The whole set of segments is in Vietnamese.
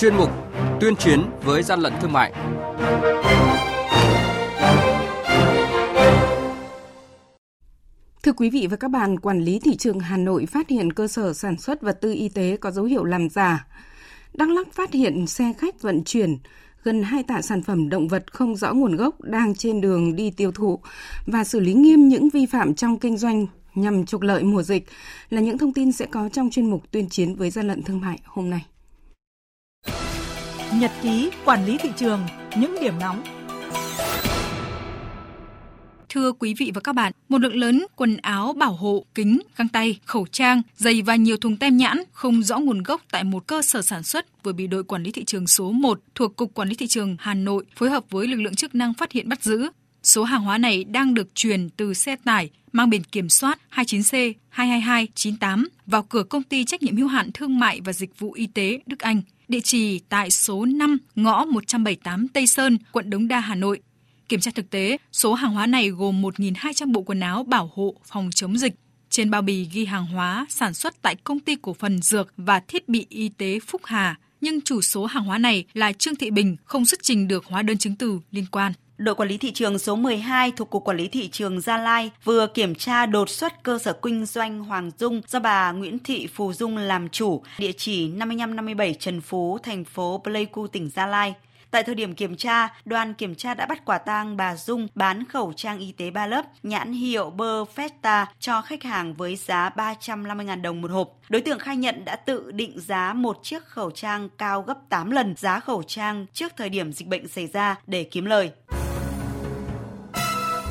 chuyên mục Tuyên chiến với gian lận thương mại. Thưa quý vị và các bạn, quản lý thị trường Hà Nội phát hiện cơ sở sản xuất vật tư y tế có dấu hiệu làm giả. Đắk Lắk phát hiện xe khách vận chuyển gần hai tạ sản phẩm động vật không rõ nguồn gốc đang trên đường đi tiêu thụ và xử lý nghiêm những vi phạm trong kinh doanh nhằm trục lợi mùa dịch là những thông tin sẽ có trong chuyên mục tuyên chiến với gian lận thương mại hôm nay. Nhật ký quản lý thị trường, những điểm nóng Thưa quý vị và các bạn, một lượng lớn quần áo bảo hộ, kính, găng tay, khẩu trang, giày và nhiều thùng tem nhãn không rõ nguồn gốc tại một cơ sở sản xuất vừa bị đội quản lý thị trường số 1 thuộc Cục Quản lý Thị trường Hà Nội phối hợp với lực lượng chức năng phát hiện bắt giữ. Số hàng hóa này đang được chuyển từ xe tải mang biển kiểm soát 29C 22298 vào cửa công ty trách nhiệm hữu hạn thương mại và dịch vụ y tế Đức Anh, địa chỉ tại số 5 ngõ 178 Tây Sơn, quận Đống Đa, Hà Nội Kiểm tra thực tế, số hàng hóa này gồm 1.200 bộ quần áo bảo hộ phòng chống dịch. Trên bao bì ghi hàng hóa sản xuất tại công ty cổ phần dược và thiết bị y tế Phúc Hà, nhưng chủ số hàng hóa này là Trương Thị Bình không xuất trình được hóa đơn chứng từ liên quan. Đội quản lý thị trường số 12 thuộc Cục Quản lý Thị trường Gia Lai vừa kiểm tra đột xuất cơ sở kinh doanh Hoàng Dung do bà Nguyễn Thị Phù Dung làm chủ, địa chỉ 5557 Trần Phú, thành phố Pleiku, tỉnh Gia Lai. Tại thời điểm kiểm tra, đoàn kiểm tra đã bắt quả tang bà Dung bán khẩu trang y tế ba lớp nhãn hiệu Perfecta cho khách hàng với giá 350.000 đồng một hộp. Đối tượng khai nhận đã tự định giá một chiếc khẩu trang cao gấp 8 lần giá khẩu trang trước thời điểm dịch bệnh xảy ra để kiếm lời.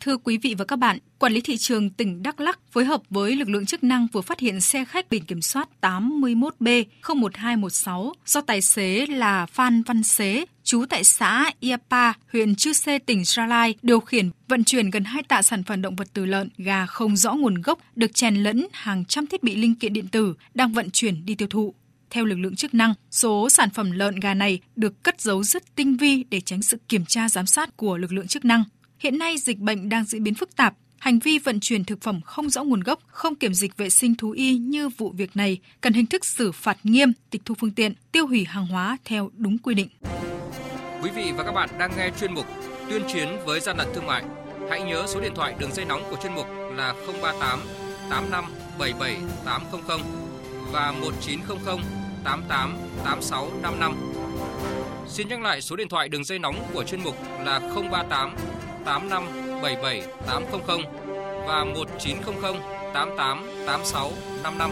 Thưa quý vị và các bạn, Quản lý thị trường tỉnh Đắk lắc phối hợp với lực lượng chức năng vừa phát hiện xe khách biển kiểm soát 81B 01216 do tài xế là Phan Văn Xế, trú tại xã Iapa, huyện Chư Sê, tỉnh Gia Lai, điều khiển vận chuyển gần hai tạ sản phẩm động vật từ lợn, gà không rõ nguồn gốc được chèn lẫn hàng trăm thiết bị linh kiện điện tử đang vận chuyển đi tiêu thụ. Theo lực lượng chức năng, số sản phẩm lợn gà này được cất giấu rất tinh vi để tránh sự kiểm tra giám sát của lực lượng chức năng. Hiện nay dịch bệnh đang diễn biến phức tạp, hành vi vận chuyển thực phẩm không rõ nguồn gốc, không kiểm dịch vệ sinh thú y như vụ việc này cần hình thức xử phạt nghiêm, tịch thu phương tiện, tiêu hủy hàng hóa theo đúng quy định. Quý vị và các bạn đang nghe chuyên mục Tuyên chiến với gian lận thương mại. Hãy nhớ số điện thoại đường dây nóng của chuyên mục là 038 85 77 800 và 1900 88 86 55. Xin nhắc lại số điện thoại đường dây nóng của chuyên mục là 038 85 77 800 và 1900 88 86 55.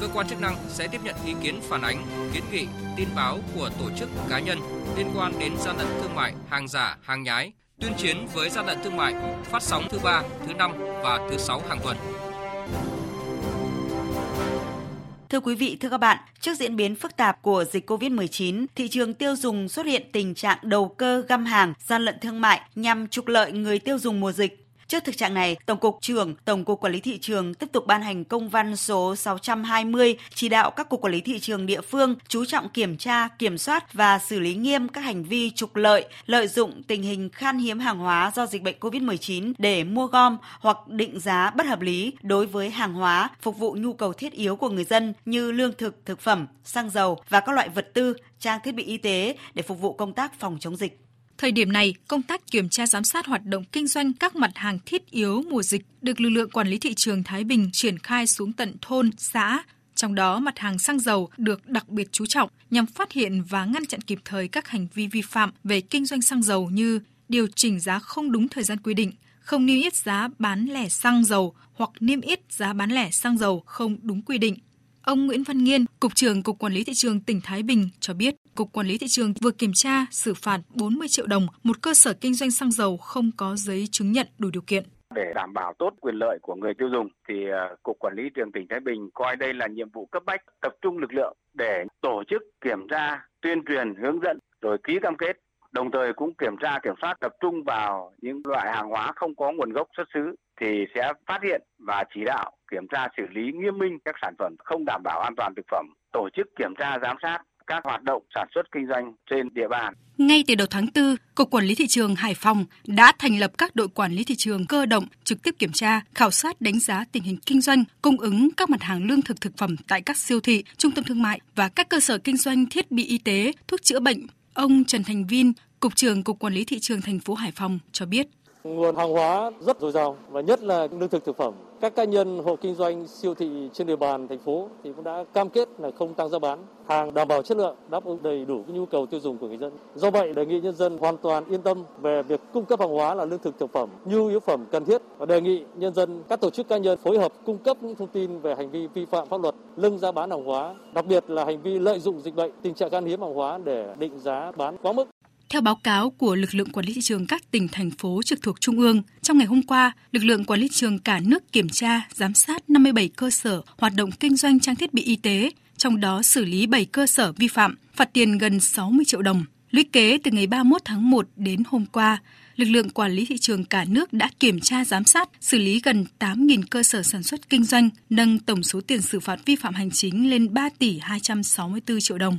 Cơ quan chức năng sẽ tiếp nhận ý kiến phản ánh, kiến nghị, tin báo của tổ chức cá nhân liên quan đến gian lận thương mại, hàng giả, hàng nhái, tuyên chiến với gian lận thương mại, phát sóng thứ ba, thứ năm và thứ sáu hàng tuần. Thưa quý vị, thưa các bạn, trước diễn biến phức tạp của dịch COVID-19, thị trường tiêu dùng xuất hiện tình trạng đầu cơ găm hàng, gian lận thương mại nhằm trục lợi người tiêu dùng mùa dịch. Trước thực trạng này, Tổng cục trưởng Tổng cục Quản lý thị trường tiếp tục ban hành công văn số 620 chỉ đạo các cục quản lý thị trường địa phương chú trọng kiểm tra, kiểm soát và xử lý nghiêm các hành vi trục lợi, lợi dụng tình hình khan hiếm hàng hóa do dịch bệnh COVID-19 để mua gom hoặc định giá bất hợp lý đối với hàng hóa phục vụ nhu cầu thiết yếu của người dân như lương thực, thực phẩm, xăng dầu và các loại vật tư, trang thiết bị y tế để phục vụ công tác phòng chống dịch. Thời điểm này, công tác kiểm tra giám sát hoạt động kinh doanh các mặt hàng thiết yếu mùa dịch được lực lượng quản lý thị trường Thái Bình triển khai xuống tận thôn, xã, trong đó mặt hàng xăng dầu được đặc biệt chú trọng nhằm phát hiện và ngăn chặn kịp thời các hành vi vi phạm về kinh doanh xăng dầu như điều chỉnh giá không đúng thời gian quy định, không niêm yết giá bán lẻ xăng dầu hoặc niêm yết giá bán lẻ xăng dầu không đúng quy định. Ông Nguyễn Văn Nghiên, Cục trưởng Cục Quản lý Thị trường tỉnh Thái Bình cho biết, Cục Quản lý Thị trường vừa kiểm tra xử phạt 40 triệu đồng một cơ sở kinh doanh xăng dầu không có giấy chứng nhận đủ điều kiện. Để đảm bảo tốt quyền lợi của người tiêu dùng thì ờ, Cục Quản lý Thị trường tỉnh Thái Bình coi đây là nhiệm vụ cấp bách, tập trung lực lượng để tổ chức kiểm tra, tuyên truyền, hướng dẫn rồi ký cam kết đồng thời cũng kiểm tra kiểm soát tập trung vào những loại hàng hóa không có nguồn gốc xuất xứ thì sẽ phát hiện và chỉ đạo kiểm tra xử lý nghiêm minh các sản phẩm không đảm bảo an toàn thực phẩm tổ chức kiểm tra giám sát các hoạt động sản xuất kinh doanh trên địa bàn. Ngay từ đầu tháng 4, Cục Quản lý Thị trường Hải Phòng đã thành lập các đội quản lý thị trường cơ động trực tiếp kiểm tra, khảo sát đánh giá tình hình kinh doanh, cung ứng các mặt hàng lương thực thực phẩm tại các siêu thị, trung tâm thương mại và các cơ sở kinh doanh thiết bị y tế, thuốc chữa bệnh. Ông Trần Thành Vin, Cục trưởng Cục Quản lý Thị trường thành phố Hải Phòng cho biết. Nguồn hàng hóa rất dồi dào và nhất là lương thực thực phẩm. Các cá nhân hộ kinh doanh siêu thị trên địa bàn thành phố thì cũng đã cam kết là không tăng giá bán, hàng đảm bảo chất lượng, đáp ứng đầy đủ nhu cầu tiêu dùng của người dân. Do vậy đề nghị nhân dân hoàn toàn yên tâm về việc cung cấp hàng hóa là lương thực thực phẩm, nhu yếu phẩm cần thiết và đề nghị nhân dân các tổ chức cá nhân phối hợp cung cấp những thông tin về hành vi vi phạm pháp luật, lưng giá bán hàng hóa, đặc biệt là hành vi lợi dụng dịch bệnh, tình trạng khan hiếm hàng hóa để định giá bán quá mức. Theo báo cáo của lực lượng quản lý thị trường các tỉnh thành phố trực thuộc trung ương, trong ngày hôm qua, lực lượng quản lý thị trường cả nước kiểm tra, giám sát 57 cơ sở hoạt động kinh doanh trang thiết bị y tế, trong đó xử lý 7 cơ sở vi phạm, phạt tiền gần 60 triệu đồng. Lũy kế từ ngày 31 tháng 1 đến hôm qua, lực lượng quản lý thị trường cả nước đã kiểm tra giám sát, xử lý gần 8.000 cơ sở sản xuất kinh doanh, nâng tổng số tiền xử phạt vi phạm hành chính lên 3 tỷ 264 triệu đồng.